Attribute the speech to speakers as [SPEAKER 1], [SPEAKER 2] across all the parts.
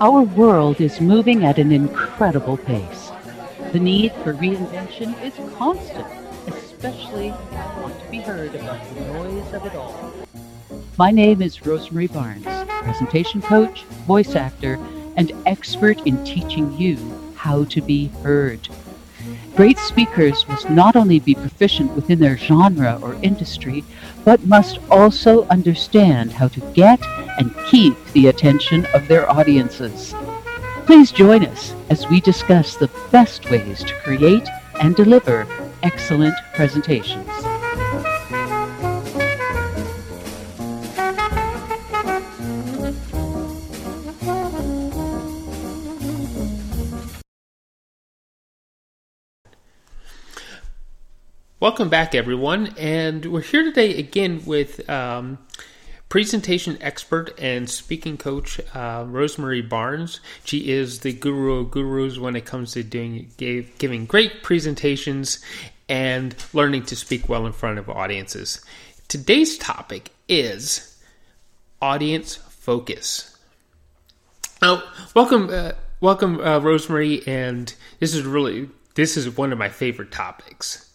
[SPEAKER 1] Our world is moving at an incredible pace. The need for reinvention is constant, especially if you want to be heard above the noise of it all. My name is Rosemary Barnes, presentation coach, voice actor, and expert in teaching you how to be heard. Great speakers must not only be proficient within their genre or industry, but must also understand how to get and keep the attention of their audiences. Please join us as we discuss the best ways to create and deliver excellent presentations.
[SPEAKER 2] Welcome back, everyone. And we're here today again with um, presentation expert and speaking coach uh, Rosemary Barnes. She is the guru of gurus when it comes to doing gave, giving great presentations and learning to speak well in front of audiences. Today's topic is audience focus. Now, welcome, uh, welcome, uh, Rosemary, and this is really this is one of my favorite topics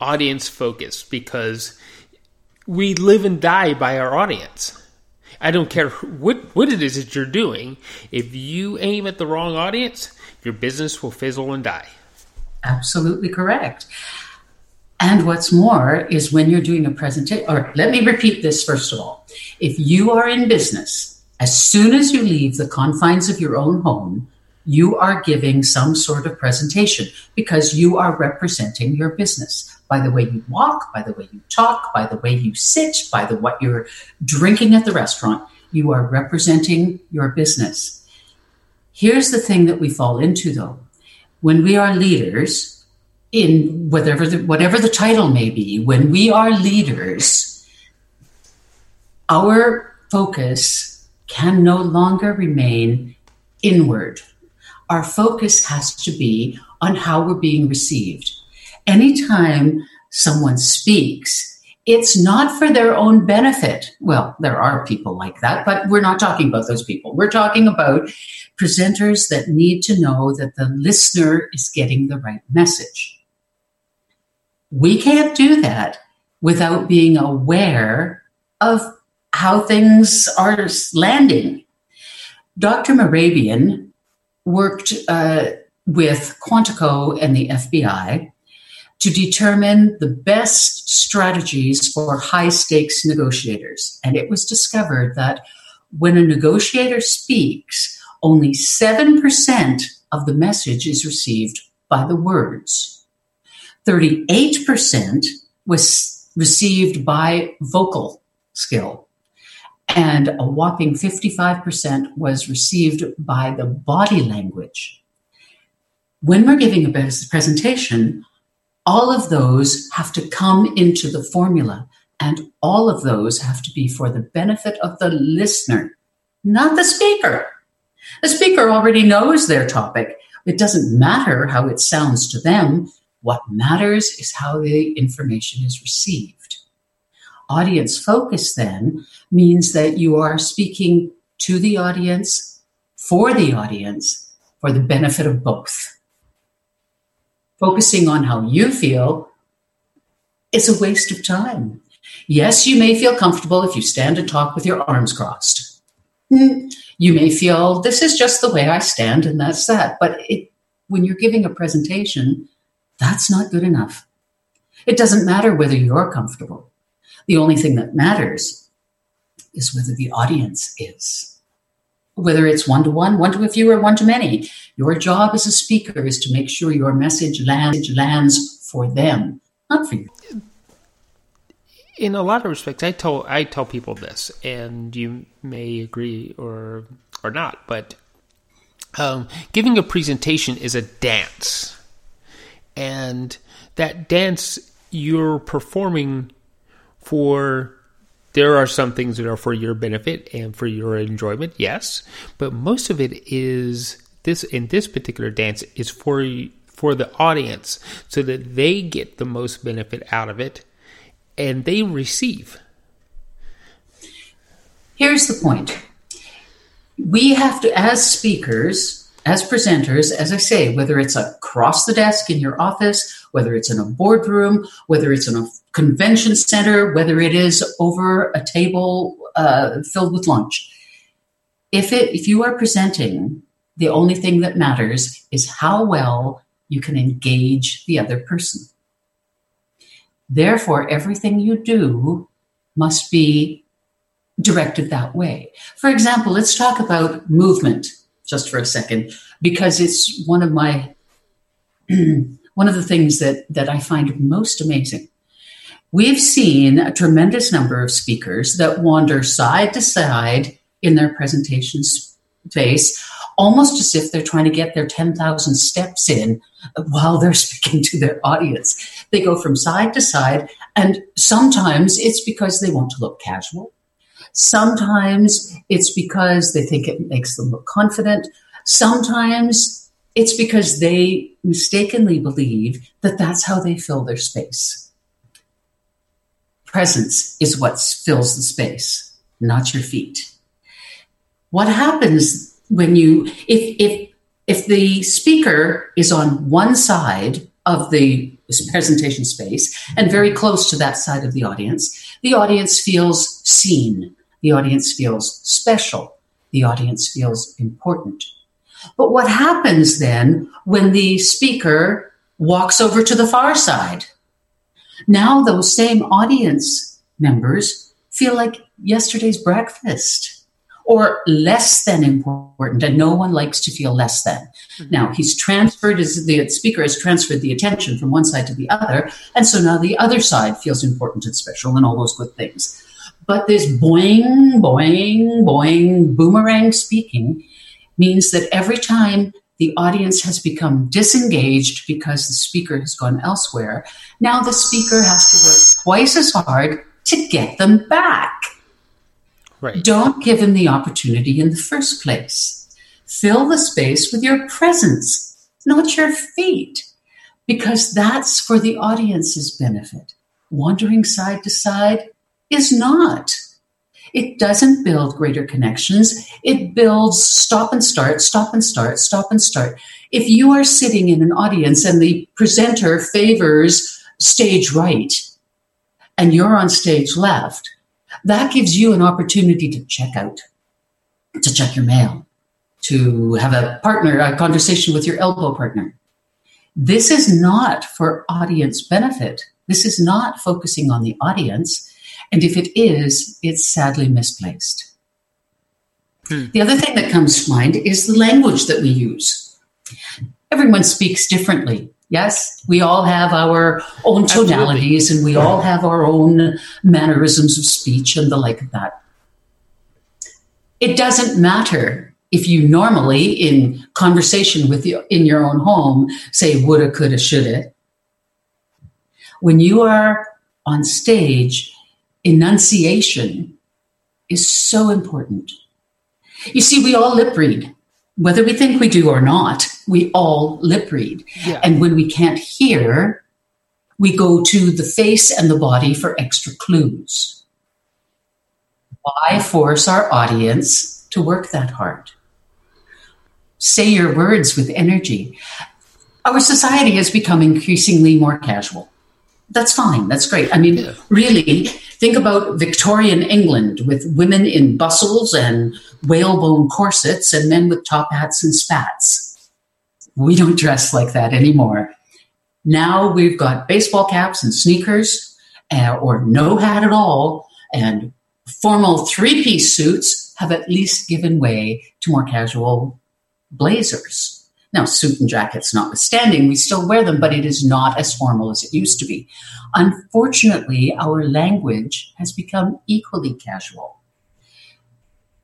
[SPEAKER 2] audience focus because we live and die by our audience. I don't care what what it is that you're doing. If you aim at the wrong audience, your business will fizzle and die.
[SPEAKER 3] Absolutely correct. And what's more is when you're doing a presentation, or let me repeat this first of all. If you are in business, as soon as you leave the confines of your own home, you are giving some sort of presentation because you are representing your business by the way you walk, by the way you talk, by the way you sit, by the what you're drinking at the restaurant. You are representing your business. Here's the thing that we fall into though. When we are leaders in whatever the, whatever the title may be, when we are leaders, our focus can no longer remain inward our focus has to be on how we're being received. Anytime someone speaks, it's not for their own benefit. Well, there are people like that, but we're not talking about those people. We're talking about presenters that need to know that the listener is getting the right message. We can't do that without being aware of how things are landing. Dr. Mehrabian worked uh, with Quantico and the FBI to determine the best strategies for high stakes negotiators. And it was discovered that when a negotiator speaks, only 7% of the message is received by the words. 38% was received by vocal skill and a whopping 55% was received by the body language. When we're giving a presentation, all of those have to come into the formula, and all of those have to be for the benefit of the listener, not the speaker. The speaker already knows their topic. It doesn't matter how it sounds to them. What matters is how the information is received. Audience focus then means that you are speaking to the audience, for the audience, for the benefit of both. Focusing on how you feel is a waste of time. Yes, you may feel comfortable if you stand and talk with your arms crossed. Hmm, you may feel this is just the way I stand and that's that. But it, when you're giving a presentation, that's not good enough. It doesn't matter whether you're comfortable. The only thing that matters is whether the audience is. Whether it's one to one, one to a few, or one to many. Your job as a speaker is to make sure your message lands, lands for them, not for you.
[SPEAKER 2] In a lot of respects, I tell I tell people this, and you may agree or or not, but um, giving a presentation is a dance, and that dance you're performing for there are some things that are for your benefit and for your enjoyment, yes, but most of it is this in this particular dance is for for the audience so that they get the most benefit out of it and they receive.
[SPEAKER 3] Here's the point we have to, as speakers, as presenters, as I say, whether it's across the desk in your office, whether it's in a boardroom, whether it's in a convention center, whether it is over a table uh, filled with lunch, if it if you are presenting, the only thing that matters is how well you can engage the other person. Therefore, everything you do must be directed that way. For example, let's talk about movement just for a second, because it's one of my one of the things that, that I find most amazing. We've seen a tremendous number of speakers that wander side to side in their presentation space, almost as if they're trying to get their 10,000 steps in while they're speaking to their audience. They go from side to side, and sometimes it's because they want to look casual. Sometimes it's because they think it makes them look confident. Sometimes it's because they mistakenly believe that that's how they fill their space. Presence is what fills the space, not your feet. What happens when you, if, if, if the speaker is on one side of the presentation space and very close to that side of the audience, the audience feels seen. The audience feels special. The audience feels important. But what happens then when the speaker walks over to the far side? Now those same audience members feel like yesterday's breakfast or less than important, and no one likes to feel less than. Mm-hmm. Now he's transferred as the speaker has transferred the attention from one side to the other, and so now the other side feels important and special and all those good things. But this boing, boing, boing, boomerang speaking means that every time the audience has become disengaged because the speaker has gone elsewhere, now the speaker has to work twice as hard to get them back. Right. Don't give them the opportunity in the first place. Fill the space with your presence, not your feet, because that's for the audience's benefit. Wandering side to side is not. It doesn't build greater connections. It builds stop and start, stop and start, stop and start. If you are sitting in an audience and the presenter favors stage right and you're on stage left, that gives you an opportunity to check out, to check your mail, to have a partner, a conversation with your elbow partner. This is not for audience benefit. This is not focusing on the audience. And if it is, it's sadly misplaced. Hmm. The other thing that comes to mind is the language that we use. Everyone speaks differently. Yes, we all have our own tonalities Absolutely. and we all have our own mannerisms of speech and the like of that. It doesn't matter if you normally, in conversation with you in your own home, say woulda, coulda, shoulda. When you are on stage, enunciation is so important. You see, we all lip read, whether we think we do or not, we all lip read. Yeah. And when we can't hear, we go to the face and the body for extra clues. Why force our audience to work that hard? Say your words with energy. Our society has become increasingly more casual. That's fine. That's great. I mean, yeah. really, think about Victorian England with women in bustles and whalebone corsets and men with top hats and spats. We don't dress like that anymore. Now we've got baseball caps and sneakers, uh, or no hat at all, and formal three piece suits have at least given way to more casual blazers. Now, suit and jackets notwithstanding, we still wear them, but it is not as formal as it used to be. Unfortunately, our language has become equally casual.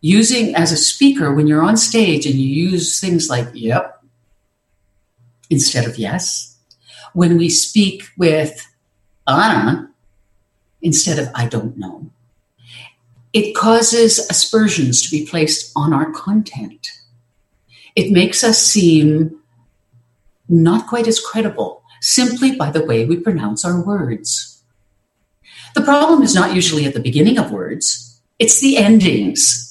[SPEAKER 3] Using as a speaker, when you're on stage and you use things like yep instead of yes, when we speak with uh instead of I don't know, it causes aspersions to be placed on our content. It makes us seem not quite as credible simply by the way we pronounce our words. The problem is not usually at the beginning of words, it's the endings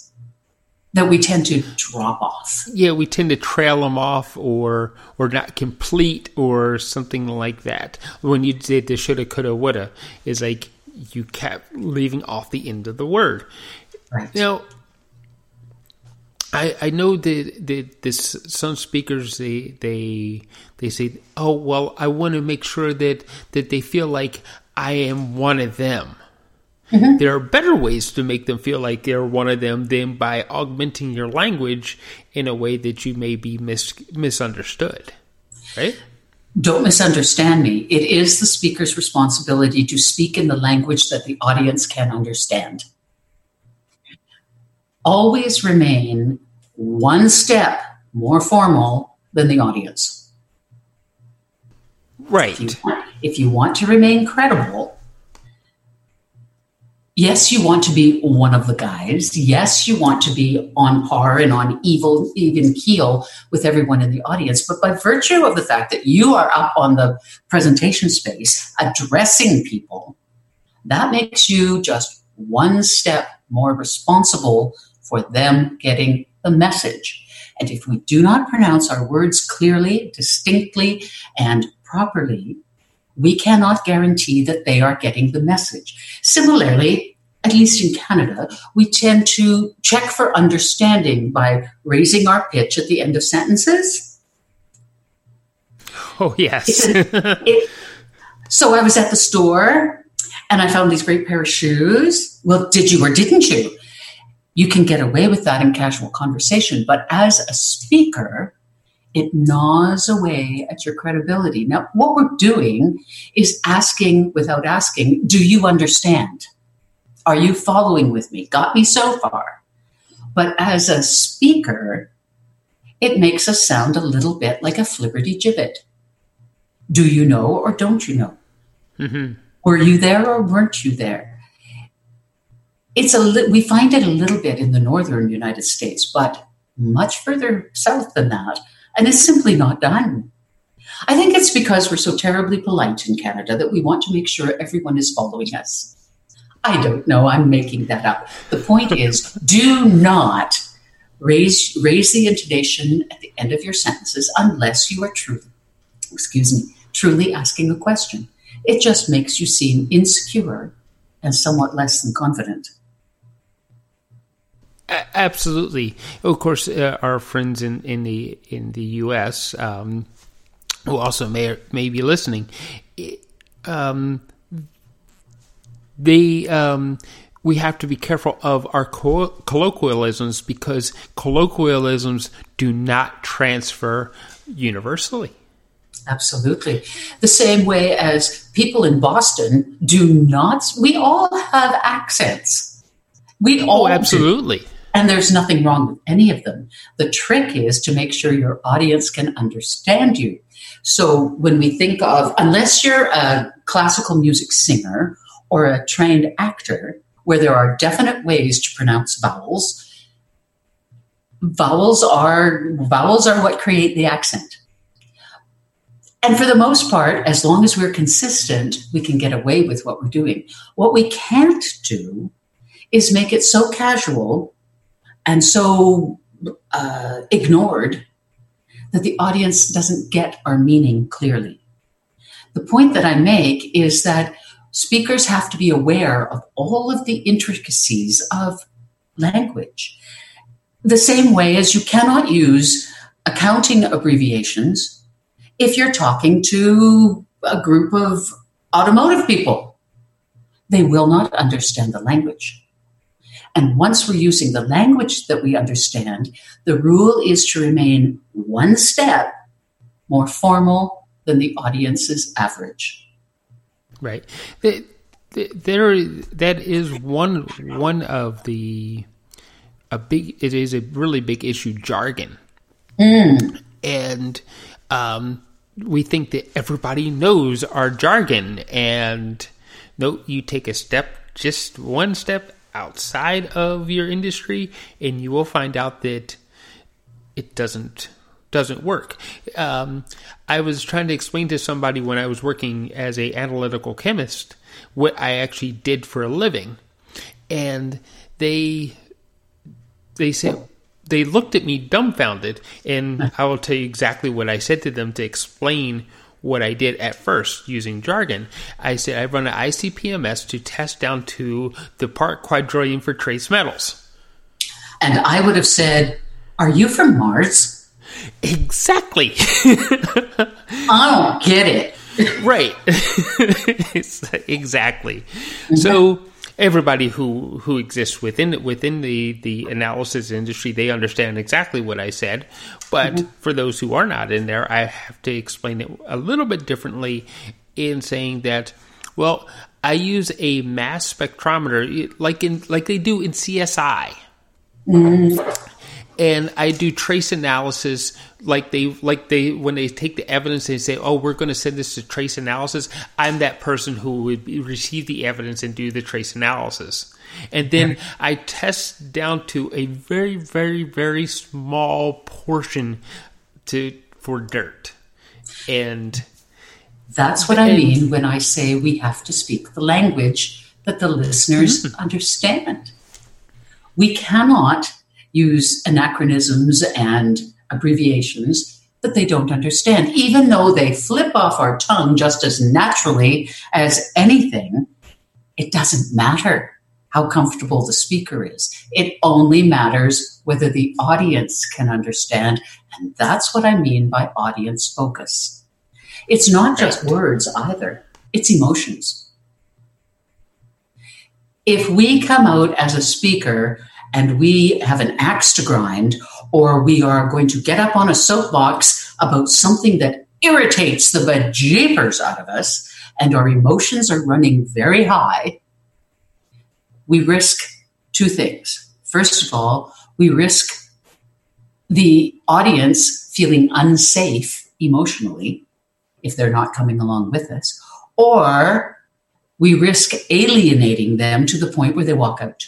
[SPEAKER 3] that we tend to drop off.
[SPEAKER 2] Yeah, we tend to trail them off or or not complete or something like that. When you did the shoulda, coulda, woulda, is like you kept leaving off the end of the word.
[SPEAKER 3] Right.
[SPEAKER 2] Now, I, I know that, that this some speakers they they they say, oh well, I want to make sure that that they feel like I am one of them. Mm-hmm. There are better ways to make them feel like they're one of them than by augmenting your language in a way that you may be mis- misunderstood. Right?
[SPEAKER 3] Don't misunderstand me. It is the speaker's responsibility to speak in the language that the audience can understand. Always remain one step more formal than the audience.
[SPEAKER 2] Right.
[SPEAKER 3] If you, want, if you want to remain credible, yes, you want to be one of the guys. Yes, you want to be on par and on evil, even keel with everyone in the audience. But by virtue of the fact that you are up on the presentation space addressing people, that makes you just one step more responsible for them getting the message. And if we do not pronounce our words clearly, distinctly, and properly, we cannot guarantee that they are getting the message. Similarly, at least in Canada, we tend to check for understanding by raising our pitch at the end of sentences.
[SPEAKER 2] Oh, yes.
[SPEAKER 3] it, it, so I was at the store and I found these great pair of shoes. Well, did you or didn't you? You can get away with that in casual conversation, but as a speaker, it gnaws away at your credibility. Now, what we're doing is asking without asking, do you understand? Are you following with me? Got me so far. But as a speaker, it makes us sound a little bit like a flibberty gibbet. Do you know or don't you know? Mm-hmm. Were you there or weren't you there? It's a li- we find it a little bit in the northern United States, but much further south than that, and it's simply not done. I think it's because we're so terribly polite in Canada that we want to make sure everyone is following us. I don't know. I'm making that up. The point is, do not raise raise the intonation at the end of your sentences unless you are truly, excuse me, truly asking a question. It just makes you seem insecure and somewhat less than confident.
[SPEAKER 2] Absolutely. Of course, uh, our friends in, in the in the U.S. Um, who also may may be listening, um, they um, we have to be careful of our colloquialisms because colloquialisms do not transfer universally.
[SPEAKER 3] Absolutely. The same way as people in Boston do not, we all have accents. We oh, all
[SPEAKER 2] absolutely. Do.
[SPEAKER 3] And there's nothing wrong with any of them. The trick is to make sure your audience can understand you. So when we think of, unless you're a classical music singer or a trained actor, where there are definite ways to pronounce vowels, vowels are vowels are what create the accent. And for the most part, as long as we're consistent, we can get away with what we're doing. What we can't do is make it so casual and so uh, ignored that the audience doesn't get our meaning clearly. The point that I make is that speakers have to be aware of all of the intricacies of language. The same way as you cannot use accounting abbreviations if you're talking to a group of automotive people. They will not understand the language. And once we're using the language that we understand, the rule is to remain one step more formal than the audience's average.
[SPEAKER 2] Right. There, that is one one of the a big. It is a really big issue. Jargon, mm. and um, we think that everybody knows our jargon, and no, you take a step, just one step outside of your industry, and you will find out that it doesn't doesn't work. Um, I was trying to explain to somebody when I was working as a analytical chemist what I actually did for a living, and they they said they looked at me dumbfounded, and I will tell you exactly what I said to them to explain what I did at first using jargon. I said I run an ICP-MS to test down to the part quadrillion for trace metals.
[SPEAKER 3] And I would have said, Are you from Mars?
[SPEAKER 2] Exactly.
[SPEAKER 3] I don't get it.
[SPEAKER 2] right. exactly. Mm-hmm. So everybody who who exists within within the the analysis industry they understand exactly what I said. But mm-hmm. for those who are not in there I have to explain it a little bit differently in saying that well I use a mass spectrometer like in like they do in CSI mm-hmm and I do trace analysis like they like they when they take the evidence and say, "Oh, we're going to send this to trace analysis." I'm that person who would receive the evidence and do the trace analysis, and then I test down to a very, very, very small portion to for dirt, and
[SPEAKER 3] that's what and, I mean when I say we have to speak the language that the listeners mm-hmm. understand. We cannot use anachronisms and abbreviations that they don't understand, even though they flip off our tongue just as naturally as anything. It doesn't matter how comfortable the speaker is. It only matters whether the audience can understand. And that's what I mean by audience focus. It's not just words either, it's emotions. If we come out as a speaker and we have an axe to grind, or we are going to get up on a soapbox about something that irritates the bejeepers out of us, and our emotions are running very high, we risk two things. First of all, we risk the audience feeling unsafe emotionally if they're not coming along with us, or we risk alienating them to the point where they walk out.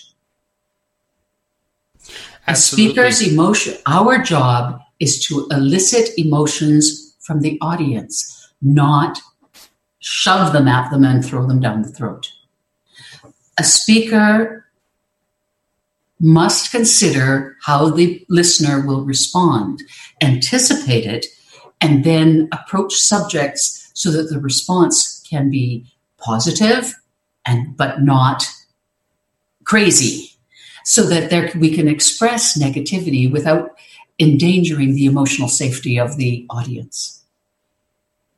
[SPEAKER 3] Absolutely. speaker's emotion, our job is to elicit emotions from the audience, not shove them at them and throw them down the throat. A speaker must consider how the listener will respond, anticipate it, and then approach subjects so that the response can be positive and but not crazy so that there, we can express negativity without endangering the emotional safety of the audience.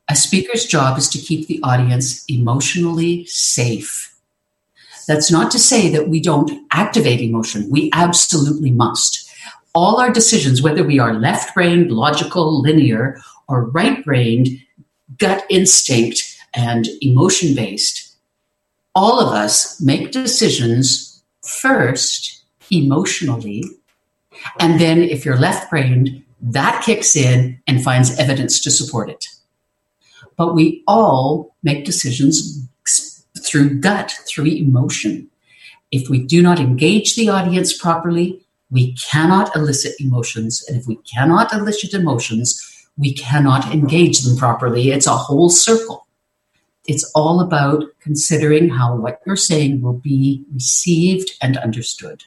[SPEAKER 3] A speaker's job is to keep the audience emotionally safe. That's not to say that we don't activate emotion. We absolutely must. All our decisions, whether we are left brained, logical, linear, or right brained, gut instinct, and emotion based, all of us make decisions first emotionally. And then if you're left brained, that kicks in and finds evidence to support it. But we all make decisions through gut, through emotion. If we do not engage the audience properly, we cannot elicit emotions. And if we cannot elicit emotions, we cannot engage them properly. It's a whole circle. It's all about considering how what you're saying will be received and understood.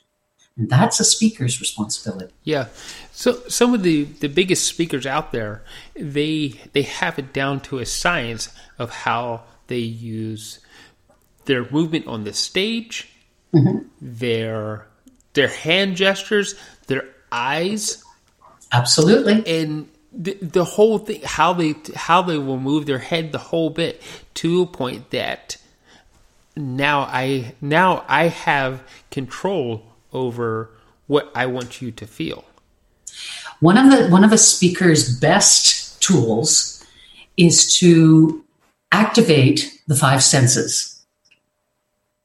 [SPEAKER 3] And that's a speaker's responsibility.
[SPEAKER 2] Yeah. So some of the, the biggest speakers out there, they they have it down to a science of how they use their movement on the stage, mm-hmm. their their hand gestures, their eyes.
[SPEAKER 3] Absolutely.
[SPEAKER 2] And the, the whole thing how they how they will move their head the whole bit to a point that now I now I have control over what I want you to feel.
[SPEAKER 3] One of the one of a speaker's best tools is to activate the five senses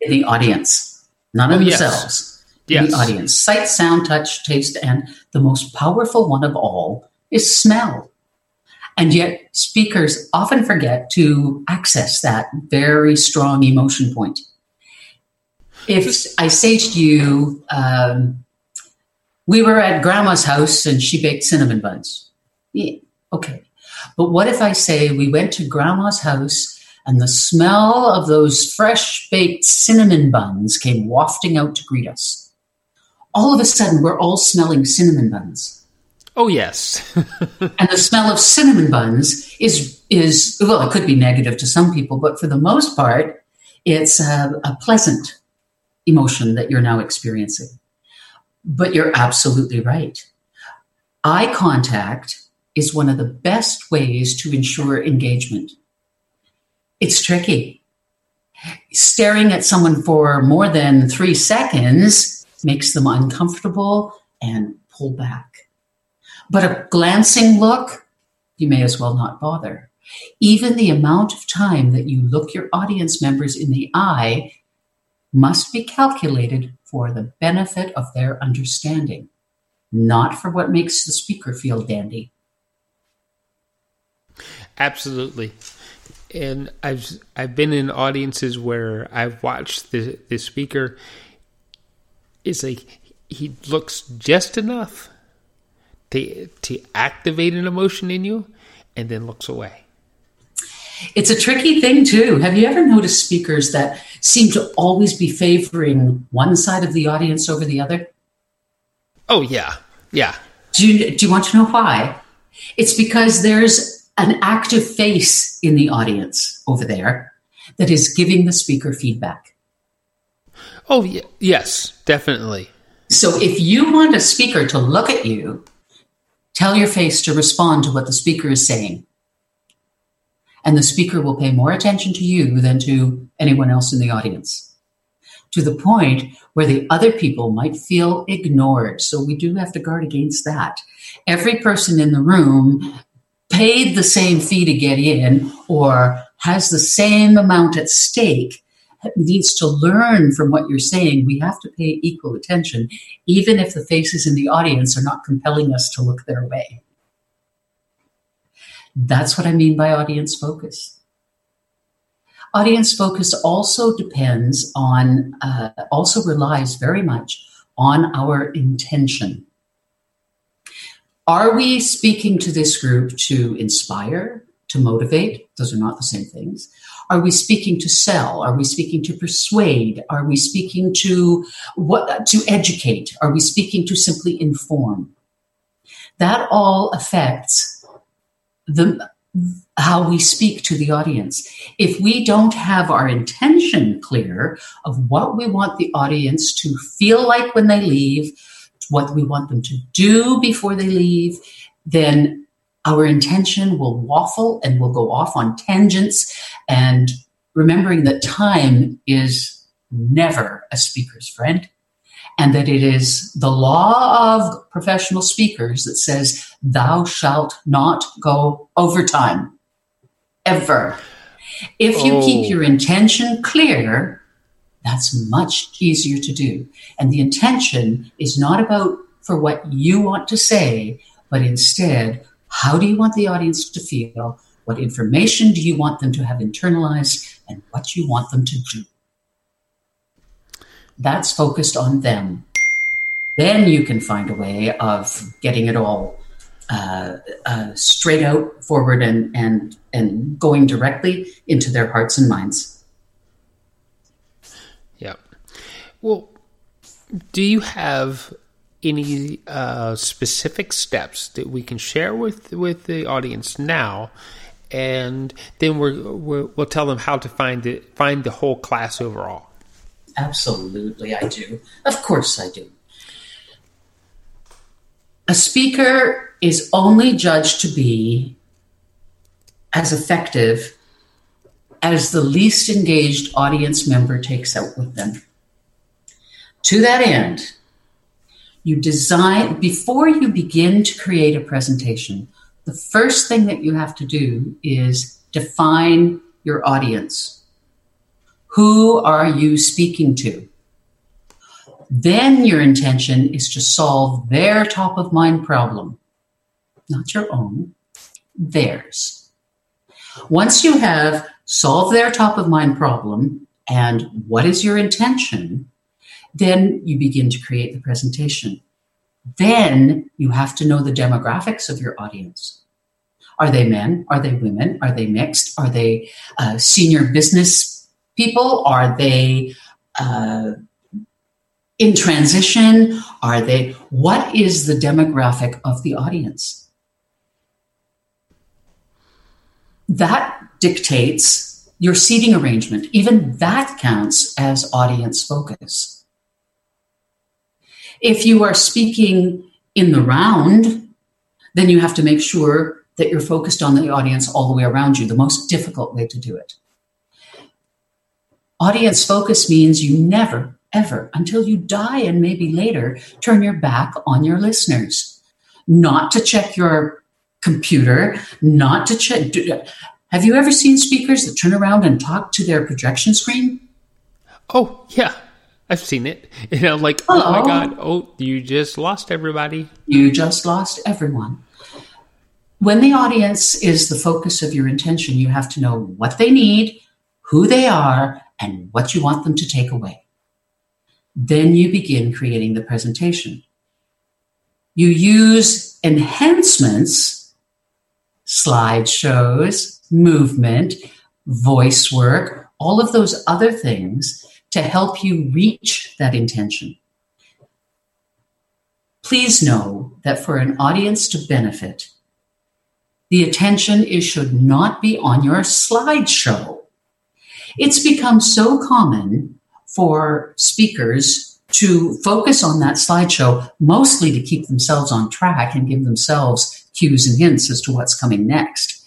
[SPEAKER 3] in the audience, not in oh, themselves. Yes. In the audience. Sight, sound, touch, taste, and the most powerful one of all is smell. And yet, speakers often forget to access that very strong emotion point if I say to you, um, we were at grandma's house and she baked cinnamon buns, Yeah, okay. But what if I say we went to grandma's house and the smell of those fresh baked cinnamon buns came wafting out to greet us? All of a sudden, we're all smelling cinnamon buns.
[SPEAKER 2] Oh, yes.
[SPEAKER 3] and the smell of cinnamon buns is, is, well, it could be negative to some people, but for the most part, it's a, a pleasant emotion that you're now experiencing. But you're absolutely right. Eye contact is one of the best ways to ensure engagement. It's tricky. Staring at someone for more than three seconds makes them uncomfortable and pull back. But a glancing look, you may as well not bother. Even the amount of time that you look your audience members in the eye must be calculated for the benefit of their understanding, not for what makes the speaker feel dandy.
[SPEAKER 2] Absolutely. And I've I've been in audiences where I've watched the the speaker is like he looks just enough to to activate an emotion in you and then looks away.
[SPEAKER 3] It's a tricky thing too. Have you ever noticed speakers that seem to always be favoring one side of the audience over the other?
[SPEAKER 2] Oh yeah. Yeah.
[SPEAKER 3] Do you do you want to know why? It's because there's an active face in the audience over there that is giving the speaker feedback.
[SPEAKER 2] Oh, yes, definitely.
[SPEAKER 3] So if you want a speaker to look at you, tell your face to respond to what the speaker is saying. And the speaker will pay more attention to you than to anyone else in the audience. To the point where the other people might feel ignored. So we do have to guard against that. Every person in the room paid the same fee to get in or has the same amount at stake needs to learn from what you're saying. We have to pay equal attention, even if the faces in the audience are not compelling us to look their way. That's what I mean by audience focus. Audience focus also depends on, uh, also relies very much on our intention. Are we speaking to this group to inspire, to motivate? Those are not the same things. Are we speaking to sell? Are we speaking to persuade? Are we speaking to what to educate? Are we speaking to simply inform? That all affects the how we speak to the audience. If we don't have our intention clear of what we want the audience to feel like when they leave, what we want them to do before they leave, then our intention will waffle and will go off on tangents. And remembering that time is never a speaker's friend, and that it is the law of professional speakers that says, Thou shalt not go overtime ever. If you oh. keep your intention clear, that's much easier to do. And the intention is not about for what you want to say, but instead, how do you want the audience to feel? What information do you want them to have internalized? And what you want them to do? That's focused on them. Then you can find a way of getting it all uh, uh, straight out forward and, and, and going directly into their hearts and minds. Yeah.
[SPEAKER 2] Well, do you have any uh, specific steps that we can share with with the audience now, and then we will we'll tell them how to find it find the whole class overall.
[SPEAKER 3] Absolutely, I do. Of course, I do. A speaker is only judged to be as effective as the least engaged audience member takes out with them. To that end, you design, before you begin to create a presentation, the first thing that you have to do is define your audience. Who are you speaking to? Then your intention is to solve their top of mind problem, not your own, theirs. Once you have solved their top of mind problem and what is your intention, then you begin to create the presentation. Then you have to know the demographics of your audience. Are they men? Are they women? Are they mixed? Are they uh, senior business people? Are they uh, in transition? Are they, what is the demographic of the audience? That dictates your seating arrangement. Even that counts as audience focus. If you are speaking in the round, then you have to make sure that you're focused on the audience all the way around you, the most difficult way to do it. Audience focus means you never, ever, until you die and maybe later, turn your back on your listeners. Not to check your computer, not to check. Have you ever seen speakers that turn around and talk to their projection screen?
[SPEAKER 2] Oh, yeah. I've seen it. You know, like, Hello. oh my God, oh, you just lost everybody.
[SPEAKER 3] You just lost everyone. When the audience is the focus of your intention, you have to know what they need, who they are, and what you want them to take away. Then you begin creating the presentation. You use enhancements, slideshows, movement, voice work, all of those other things to help you reach that intention. Please know that for an audience to benefit, the attention is should not be on your slideshow. It's become so common for speakers to focus on that slideshow mostly to keep themselves on track and give themselves cues and hints as to what's coming next.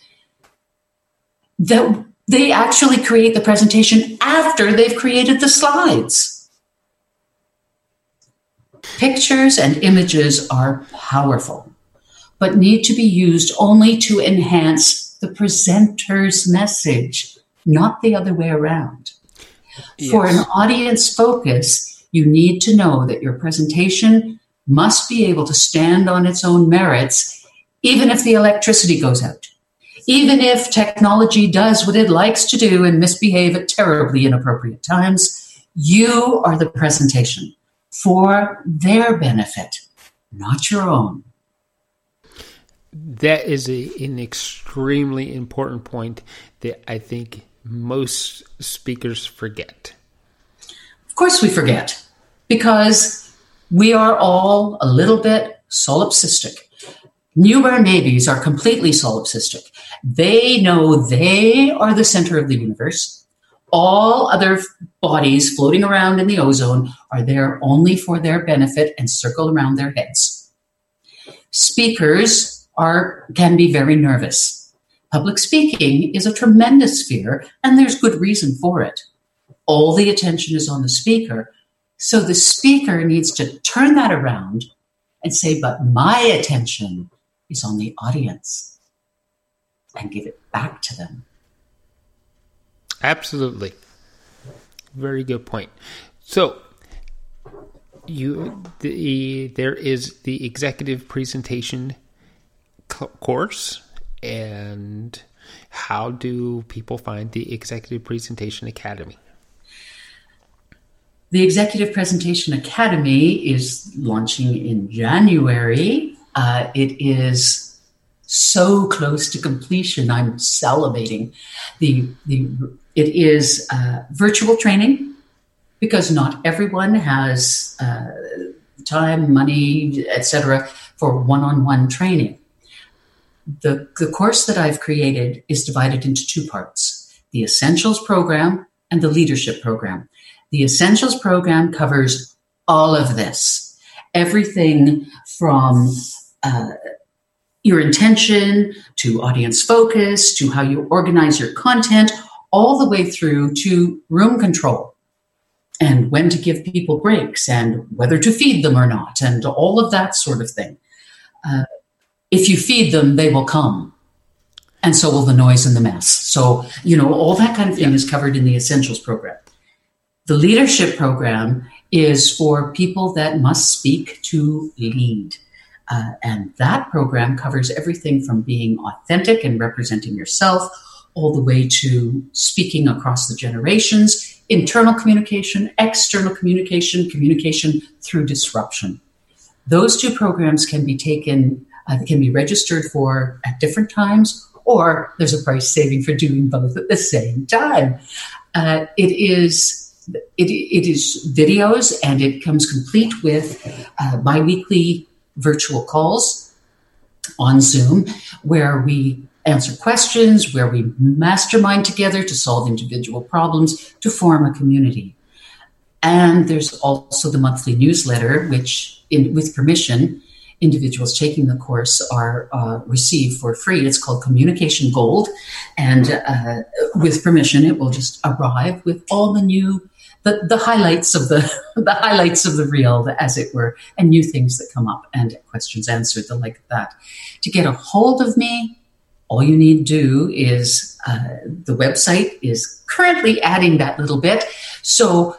[SPEAKER 3] That they actually create the presentation after they've created the slides. Pictures and images are powerful, but need to be used only to enhance the presenter's message, not the other way around. Yes. For an audience focus, you need to know that your presentation must be able to stand on its own merits, even if the electricity goes out even if technology does what it likes to do and misbehave at terribly inappropriate times, you are the presentation for their benefit, not your own.
[SPEAKER 2] That is a, an extremely important point that I think most speakers forget.
[SPEAKER 3] Of course, we forget because we are all a little bit solipsistic. Newborn babies are completely solipsistic. They know they are the center of the universe. All other bodies floating around in the ozone are there only for their benefit and circle around their heads. Speakers are can be very nervous. Public speaking is a tremendous fear, and there's good reason for it. All the attention is on the speaker, so the speaker needs to turn that around and say, But my attention is on the audience and give it back to them.
[SPEAKER 2] Absolutely. Very good point. So, you the there is the executive presentation course and how do people find the executive presentation academy
[SPEAKER 3] the executive presentation academy is launching in january uh, it is so close to completion. I'm salivating. The the it is uh, virtual training because not everyone has uh, time, money, etc. for one-on-one training. The the course that I've created is divided into two parts: the Essentials program and the Leadership program. The Essentials program covers all of this, everything from uh, your intention to audience focus to how you organize your content, all the way through to room control and when to give people breaks and whether to feed them or not, and all of that sort of thing. Uh, if you feed them, they will come. And so will the noise and the mess. So, you know, all that kind of thing yeah. is covered in the Essentials program. The leadership program is for people that must speak to lead. Uh, and that program covers everything from being authentic and representing yourself all the way to speaking across the generations, internal communication, external communication, communication through disruption. Those two programs can be taken Uh, can be registered for at different times, or there's a price saving for doing both at the same time. Uh, it is it, it is videos and it comes complete with uh, biweekly virtual calls on Zoom where we answer questions, where we mastermind together to solve individual problems, to form a community. And there's also the monthly newsletter, which, in, with permission, individuals taking the course are uh, for free. It's called Communication Gold, and uh, with permission, it will just arrive with all the new the, the highlights of the the highlights of the reel, as it were, and new things that come up and questions answered, the like of that. To get a hold of me, all you need to do is uh, the website is currently adding that little bit. So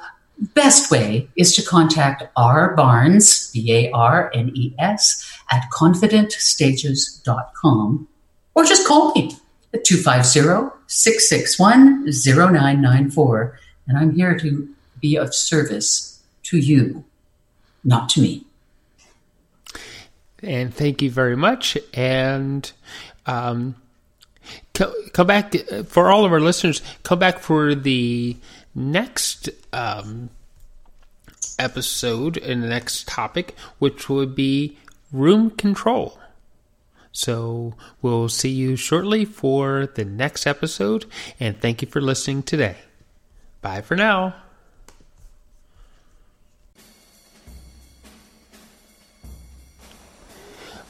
[SPEAKER 3] best way is to contact R Barnes, B-A-R-N-E-S, at confidentstages.com or just call me at 250-661-0994 and I'm here to be of service to you, not to me.
[SPEAKER 2] And thank you very much. And um, come back for all of our listeners. Come back for the next um, episode and the next topic, which would be room control. So we'll see you shortly for the next episode, and thank you for listening today. Bye for now.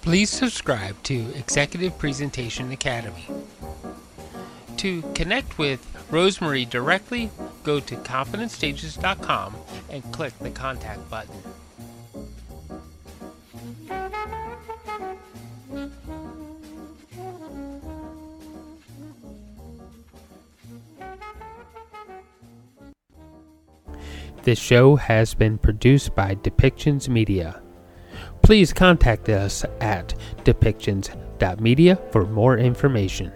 [SPEAKER 2] Please subscribe to Executive Presentation Academy. To connect with Rosemary directly, go to confidentstages.com and click the contact button. This show has been produced by Depictions Media. Please contact us at depictions.media for more information.